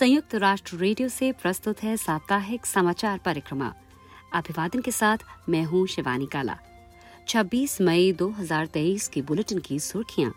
संयुक्त राष्ट्र रेडियो से प्रस्तुत है साप्ताहिक समाचार परिक्रमा। अभिवादन के साथ मैं हूँ शिवानी काला। 26 मई 2023 की बुलेटिन की सुर्खियाँ।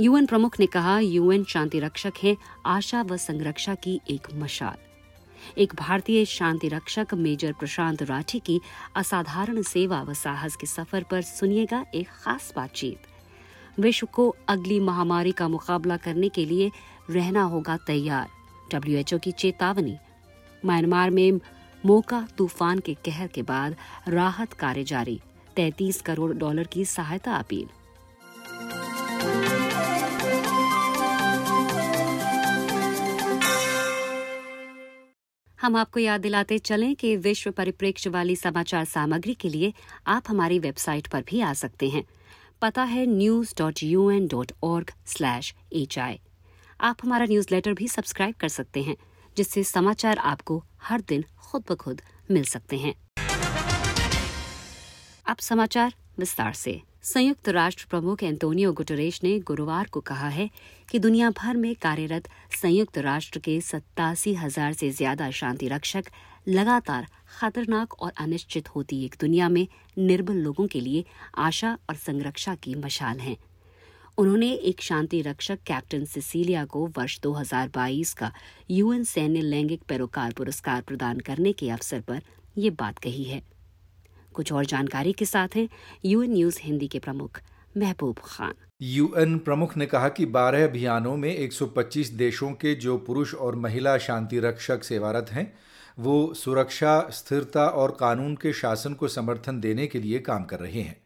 यूएन प्रमुख ने कहा, यूएन शांति रक्षक है, आशा व संरक्षा की एक मशाल। एक भारतीय शांति रक्षक मेजर प्रशांत राठी की असाधारण सेवा व साहस के सफ़र पर सुनिएगा एक खास बातचीत। विश्व को अगली महामारी का मुकाबला करने के लिए रहना होगा तैयार। डब्ल्यूएचओ की चेतावनी। म्यांमार में मोका तूफ़ान के कहर के बाद राहत कार्य जारी। 33 करोड़ डॉलर की सहायता अपील। हम आपको याद दिलाते चलें कि विश्व परिप्रेक्ष्य वाली समाचार सामग्री के लिए आप हमारी वेबसाइट पर भी आ सकते हैं। पता है news dot U N dot org slash H I आप हमारा न्यूज़ लेटर भी सब्सक्राइब कर सकते हैं, जिससे समाचार आपको हर दिन खुद ब खुद मिल सकते हैं। अब समाचार विस्तार से। संयुक्त राष्ट्र प्रमुख एंटोनियो गुटरेश ने गुरुवार को कहा है कि दुनिया भर में कार्यरत संयुक्त राष्ट्र के सत्तासी हज़ार से ज़्यादा शांति रक्षक लगातार खतरनाक और अनिश्चित होती एक दुनिया में निर्बल लोगों के लिए आशा और संरक्षा की मशाल हैं। उन्होंने एक शांति रक्षक कैप्टन सिसीलिया को वर्ष 2022 का यूएन सैन्य लैंगिक पैरोकार पुरस्कार प्रदान करने के अवसर पर ये बात कही है। कुछ और जानकारी के साथ हैं यूएन न्यूज़ हिंदी के प्रमुख महबूब खान। यूएन प्रमुख ने कहा कि 12 अभियानों में 125 देशों के जो पुरुष और महिला शांति रक्षक सेवारत हैं, वो सुरक्षा, स्थिरता और कानून के शासन को समर्थन देने के लिए काम कर रहे हैं।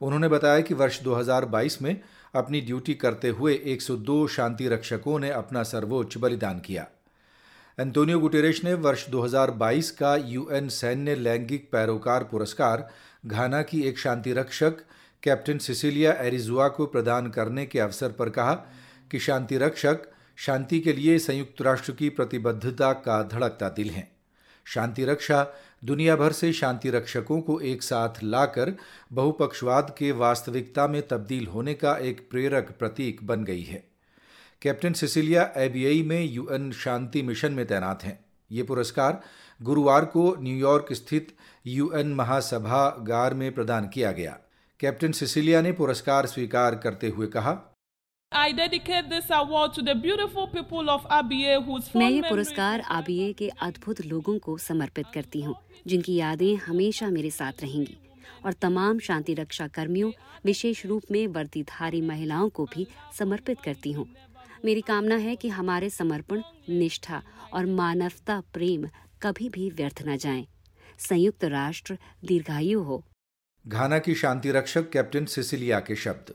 उन्होंने बताया कि वर्ष 2022 में अपनी ड्यूटी करते हुए 102 शांति रक्षकों ने अपना सर्वोच्च बलिदान किया। एंटोनियो गुटेरेश ने वर्ष 2022 का यूएन सैन्य लैंगिक पैरोकार पुरस्कार घाना की एक शांति रक्षक कैप्टन सिसिलिया एरिजुआ को प्रदान करने के अवसर पर कहा कि शांति रक्षक शांति के लिए संयुक्त राष्ट्र की प्रतिबद्धता का धड़कता दिल हैं। शांति रक्षा दुनिया भर से शांति रक्षकों को एक साथ लाकर बहुपक्षवाद के वास्तविकता में तब्दील होने का एक प्रेरक प्रतीक बन गई है। कैप्टन सिसिलिया एबीआई में यूएन शांति मिशन में तैनात हैं। ये पुरस्कार गुरुवार को न्यूयॉर्क स्थित यूएन महासभागार में प्रदान किया गया। कैप्टन सिसिलिया ने पुरस्कार स्वीकार करते हुए कहा I dedicate this award to the beautiful people of ABA whose मैं ये पुरस्कार आबीए के अद्भुत लोगों को समर्पित करती हूँ जिनकी यादें हमेशा मेरे साथ रहेंगी और तमाम शांति रक्षा कर्मियों विशेष रूप में वर्दीधारी महिलाओं को भी समर्पित करती हूँ। मेरी कामना है कि हमारे समर्पण निष्ठा और मानवता प्रेम कभी भी व्यर्थ न जाए। संयुक्त राष्ट्र दीर्घायु हो। घाना की शांति रक्षक कैप्टन सिसिलिया के शब्द।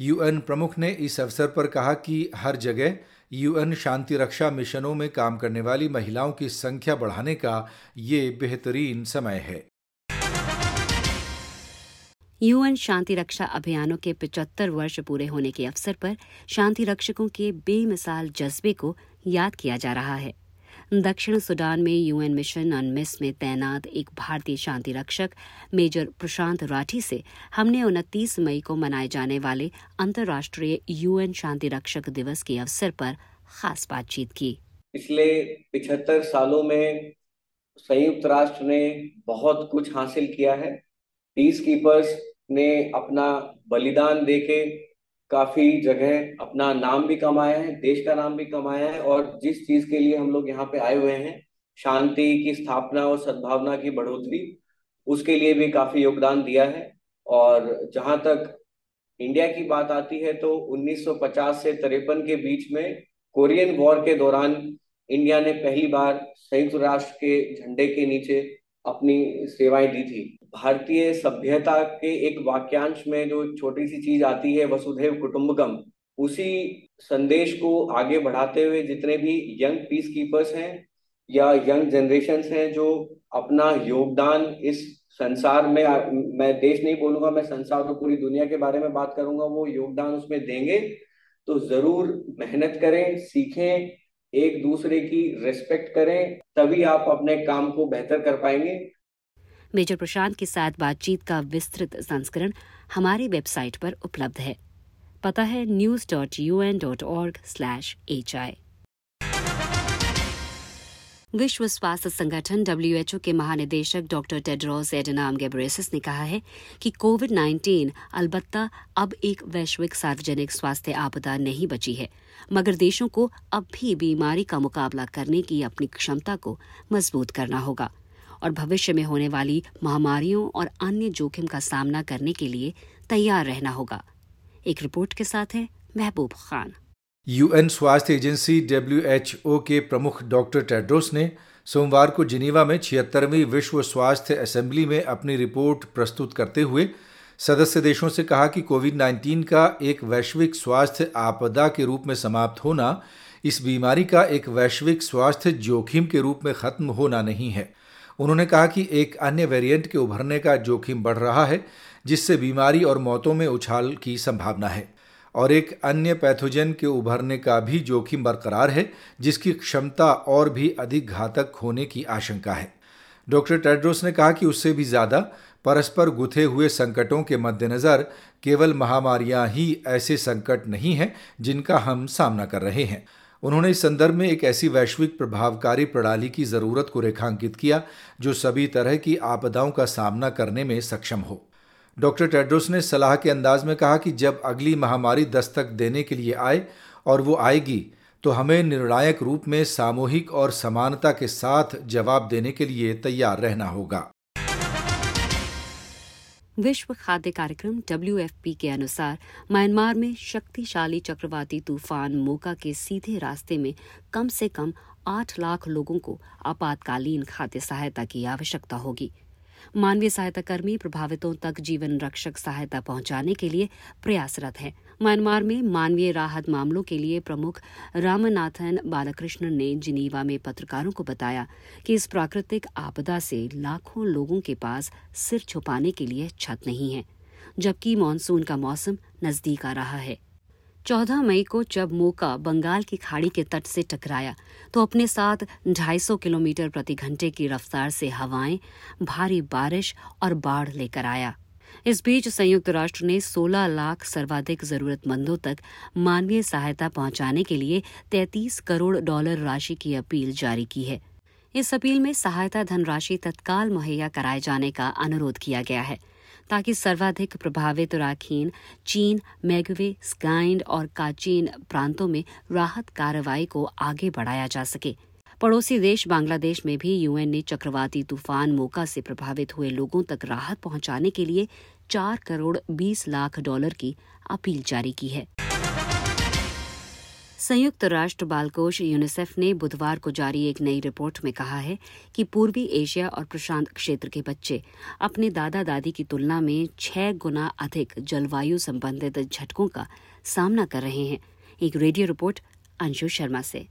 यूएन प्रमुख ने इस अवसर पर कहा कि हर जगह यूएन शांति रक्षा मिशनों में काम करने वाली महिलाओं की संख्या बढ़ाने का ये बेहतरीन समय है। यूएन शांति रक्षा अभियानों के 75 वर्ष पूरे होने के अवसर पर शांति रक्षकों के बेमिसाल जज्बे को याद किया जा रहा है। दक्षिण सुडान में यूएन मिशन अनमिस में तैनात एक भारतीय शांति रक्षक, मेजर प्रशांत राठी से हमने उनतीस मई को मनाए जाने वाले अंतर्राष्ट्रीय यूएन शांति रक्षक दिवस के अवसर पर खास बातचीत की। पिछले पिछहत्तर सालों में संयुक्त राष्ट्र ने बहुत कुछ हासिल किया है। पीस कीपर्स ने अपना बलिदान देके काफ़ी जगह अपना नाम भी कमाया है, देश का नाम भी कमाया है और जिस चीज़ के लिए हम लोग यहाँ पे आए हुए हैं, शांति की स्थापना और सद्भावना की बढ़ोतरी, उसके लिए भी काफ़ी योगदान दिया है। और जहाँ तक इंडिया की बात आती है तो 1950 से तिरपन के बीच में कोरियन वॉर के दौरान इंडिया ने पहली बार संयुक्त राष्ट्र के झंडे के नीचे अपनी सेवाएँ दी थी। भारतीय सभ्यता के एक वाक्यांश में जो छोटी सी चीज़ आती है, वसुधैव कुटुंबकम उसी संदेश को आगे बढ़ाते हुए जितने भी यंग पीस कीपर्स हैं या यंग जनरेशन हैं जो अपना योगदान इस संसार में, मैं देश नहीं बोलूँगा, मैं संसार तो पूरी दुनिया के बारे में बात करूँगा, वो योगदान उसमें देंगे। तो ज़रूर मेहनत करें, सीखें, एक दूसरे की रिस्पेक्ट करें, तभी आप अपने काम को बेहतर कर पाएँगे। मेजर प्रशांत के साथ बातचीत का विस्तृत संस्करण हमारी वेबसाइट पर उपलब्ध है। पता है news dot U N dot org slash H I विश्व स्वास्थ्य संगठन डब्ल्यूएचओ के महानिदेशक डॉक्टर टेड्रोस एडनाम गेब्रेसिस ने कहा है कि कोविड 19 अलबत्ता अब एक वैश्विक सार्वजनिक स्वास्थ्य आपदा नहीं बची है, मगर देशों को अब भी बीमारी का मुकाबला करने की अपनी क्षमता को मज़बूत करना होगा। और भविष्य में होने वाली महामारियों और अन्य जोखिम का सामना करने के लिए तैयार रहना होगा। एक रिपोर्ट के साथ है महबूब खान। यूएन स्वास्थ्य एजेंसी डब्ल्यूएचओ के प्रमुख डॉक्टर टेड्रोस ने सोमवार को जिनीवा में छिहत्तरवीं विश्व स्वास्थ्य असेंबली में अपनी रिपोर्ट प्रस्तुत करते हुए सदस्य देशों से कहा कि कोविड 19 का एक वैश्विक स्वास्थ्य आपदा के रूप में समाप्त होना, इस बीमारी का एक वैश्विक स्वास्थ्य जोखिम के रूप में खत्म होना नहीं है। उन्होंने कहा कि एक अन्य वेरिएंट के उभरने का जोखिम बढ़ रहा है, जिससे बीमारी और मौतों में उछाल की संभावना है। और एक अन्य पैथोजन के उभरने का भी जोखिम बरकरार है, जिसकी क्षमता और भी अधिक घातक होने की आशंका है। डॉक्टर टेड्रोस ने कहा कि उससे भी ज़्यादा परस्पर गुथे हुए संकटों के मद्देनज़र केवल महामारियाँ ही ऐसे संकट नहीं हैं, जिनका हम सामना कर रहे हैं। उन्होंने इस संदर्भ में एक ऐसी वैश्विक प्रभावकारी प्रणाली की ज़रूरत को रेखांकित किया, जो सभी तरह की आपदाओं का सामना करने में सक्षम हो। डॉक्टर टेड्रोस ने सलाह के अंदाज में कहा कि जब अगली महामारी दस्तक देने के लिए आए और वो आएगी तो हमें निर्णायक रूप में सामूहिक और समानता के साथ जवाब देने के लिए तैयार रहना होगा। विश्व खाद्य कार्यक्रम डब्ल्यूएफपी के अनुसार म्यांमार में शक्तिशाली चक्रवाती तूफ़ान मोका के सीधे रास्ते में कम से कम आठ लाख लोगों को आपातकालीन खाद्य सहायता की आवश्यकता होगी। मानवीय सहायता कर्मी प्रभावितों तक जीवन रक्षक सहायता पहुँचाने के लिए प्रयासरत हैं। म्यांमार में मानवीय राहत मामलों के लिए प्रमुख रामनाथन बालकृष्णन ने जिनीवा में पत्रकारों को बताया कि इस प्राकृतिक आपदा से लाखों लोगों के पास सिर छुपाने के लिए छत नहीं है, जबकि मानसून का मौसम नज़दीक आ रहा है। चौदह मई को जब मोका बंगाल की खाड़ी के तट से टकराया तो अपने साथ 250 किलोमीटर प्रति घंटे की रफ्तार से हवाएँ, भारी बारिश और बाढ़ लेकर आया। इस बीच संयुक्त राष्ट्र ने 16 लाख सर्वाधिक जरूरतमंदों तक मानवीय सहायता पहुँचाने के लिए 33 करोड़ डॉलर राशि की अपील जारी की है। इस अपील में सहायता धनराशि तत्काल मुहैया कराए जाने का अनुरोध किया गया है। ताकि सर्वाधिक प्रभावित राखीन चीन, मैगवे, स्काइंड और काचीन प्रांतों में राहत कार्रवाई को आगे बढ़ाया जा सके। पड़ोसी देश बांग्लादेश में भी यूएन ने चक्रवाती तूफ़ान मोका से प्रभावित हुए लोगों तक राहत पहुँचाने के लिए चार करोड़ बीस लाख डॉलर की अपील जारी की है। संयुक्त राष्ट्र बाल कोष यूनिसेफ ने बुधवार को जारी एक नई रिपोर्ट में कहा है कि पूर्वी एशिया और प्रशांत क्षेत्र के बच्चे अपने दादा दादी की तुलना में छह गुना अधिक जलवायु संबंधित झटकों का सामना कर रहे हैं। एक रेडियो रिपोर्ट, अंशु शर्मा से।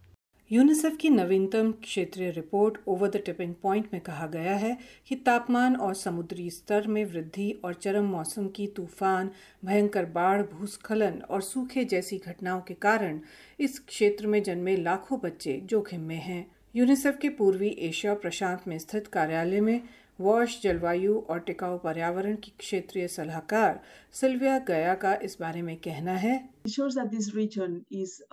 यूनिसेफ की नवीनतम क्षेत्रीय report over the tipping point में कहा गया है कि तापमान और समुद्री स्तर में वृद्धि और चरम मौसम की तूफ़ान, भयंकर बाढ़, भूस्खलन और सूखे जैसी घटनाओं के कारण इस क्षेत्र में जन्मे लाखों बच्चे जोखिम में हैं। यूनिसेफ के पूर्वी एशिया प्रशांत में स्थित कार्यालय में वॉश जलवायु और टिकाऊ पर्यावरण की क्षेत्रीय सलाहकार सिल्विया गया का इस बारे में कहना है।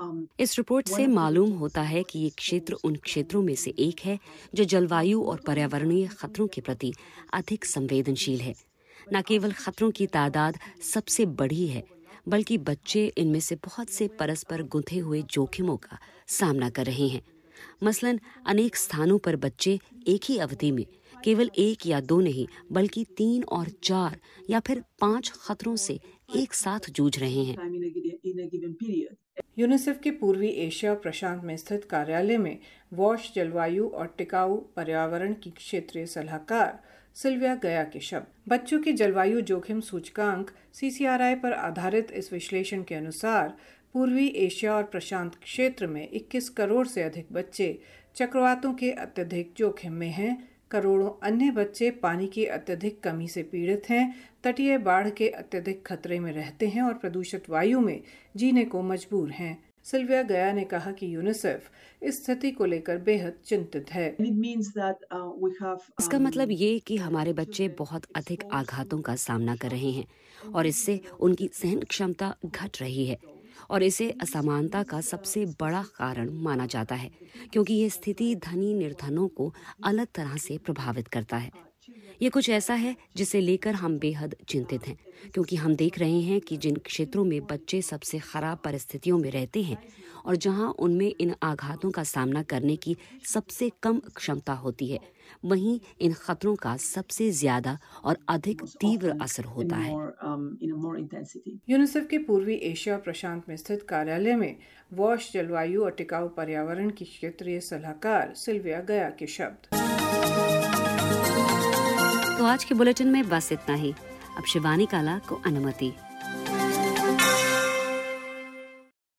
Um, इस रिपोर्ट से मालूम होता है कि ये क्षेत्र उन क्षेत्रों में से एक है जो जलवायु और पर्यावरणीय खतरों के प्रति अधिक संवेदनशील है। न केवल खतरों की तादाद सबसे बड़ी है बल्कि बच्चे इनमें से बहुत से परस्पर गुंथे हुए जोखिमों का सामना कर रहे हैं। मसलन अनेक स्थानों पर बच्चे एक ही अवधि में केवल एक या दो नहीं बल्कि तीन और चार या फिर पाँच खतरों से एक साथ जूझ रहे हैं। यूनिसेफ के पूर्वी एशिया प्रशांत में स्थित कार्यालय में वॉश जलवायु और टिकाऊ पर्यावरण की क्षेत्रीय सलाहकार सिल्विया गया के शब्द। बच्चों के जलवायु जोखिम सूचकांक सीसीआरआई पर आधारित इस विश्लेषण के अनुसार पूर्वी एशिया और प्रशांत क्षेत्र में 21 करोड़ से अधिक बच्चे चक्रवातों के अत्यधिक जोखिम में हैं। करोड़ों अन्य बच्चे पानी की अत्यधिक कमी से पीड़ित हैं। तटीय बाढ़ के अत्यधिक खतरे में रहते हैं और प्रदूषित वायु में जीने को मजबूर हैं। सिल्विया गया ने कहा कि यूनिसेफ इस स्थिति को लेकर बेहद चिंतित है। Uh, इसका um, मतलब ये कि हमारे बच्चे बहुत अधिक आघातों का सामना कर रहे हैं और इससे उनकी सहन क्षमता घट रही है। और इसे असमानता का सबसे बड़ा कारण माना जाता है, क्योंकि ये स्थिति धनी निर्धनों को अलग तरह से प्रभावित करता है। ये कुछ ऐसा है जिसे लेकर हम बेहद चिंतित हैं, क्योंकि हम देख रहे हैं कि जिन क्षेत्रों में बच्चे सबसे खराब परिस्थितियों में रहते हैं और जहाँ उनमें इन आघातों का सामना करने की सबसे कम क्षमता होती है, वहीं इन खतरों का सबसे ज़्यादा और अधिक तीव्र असर होता है। यूनिसेफ के पूर्वी एशिया प्रशांत में स्थित कार्यालय में वॉश, जलवायु और टिकाऊ पर्यावरण की क्षेत्रीय सलाहकार सिल्विया गया के शब्द। तो आज के बुलेटिन में बस इतना ही। अब शिवानी काला को अनुमति।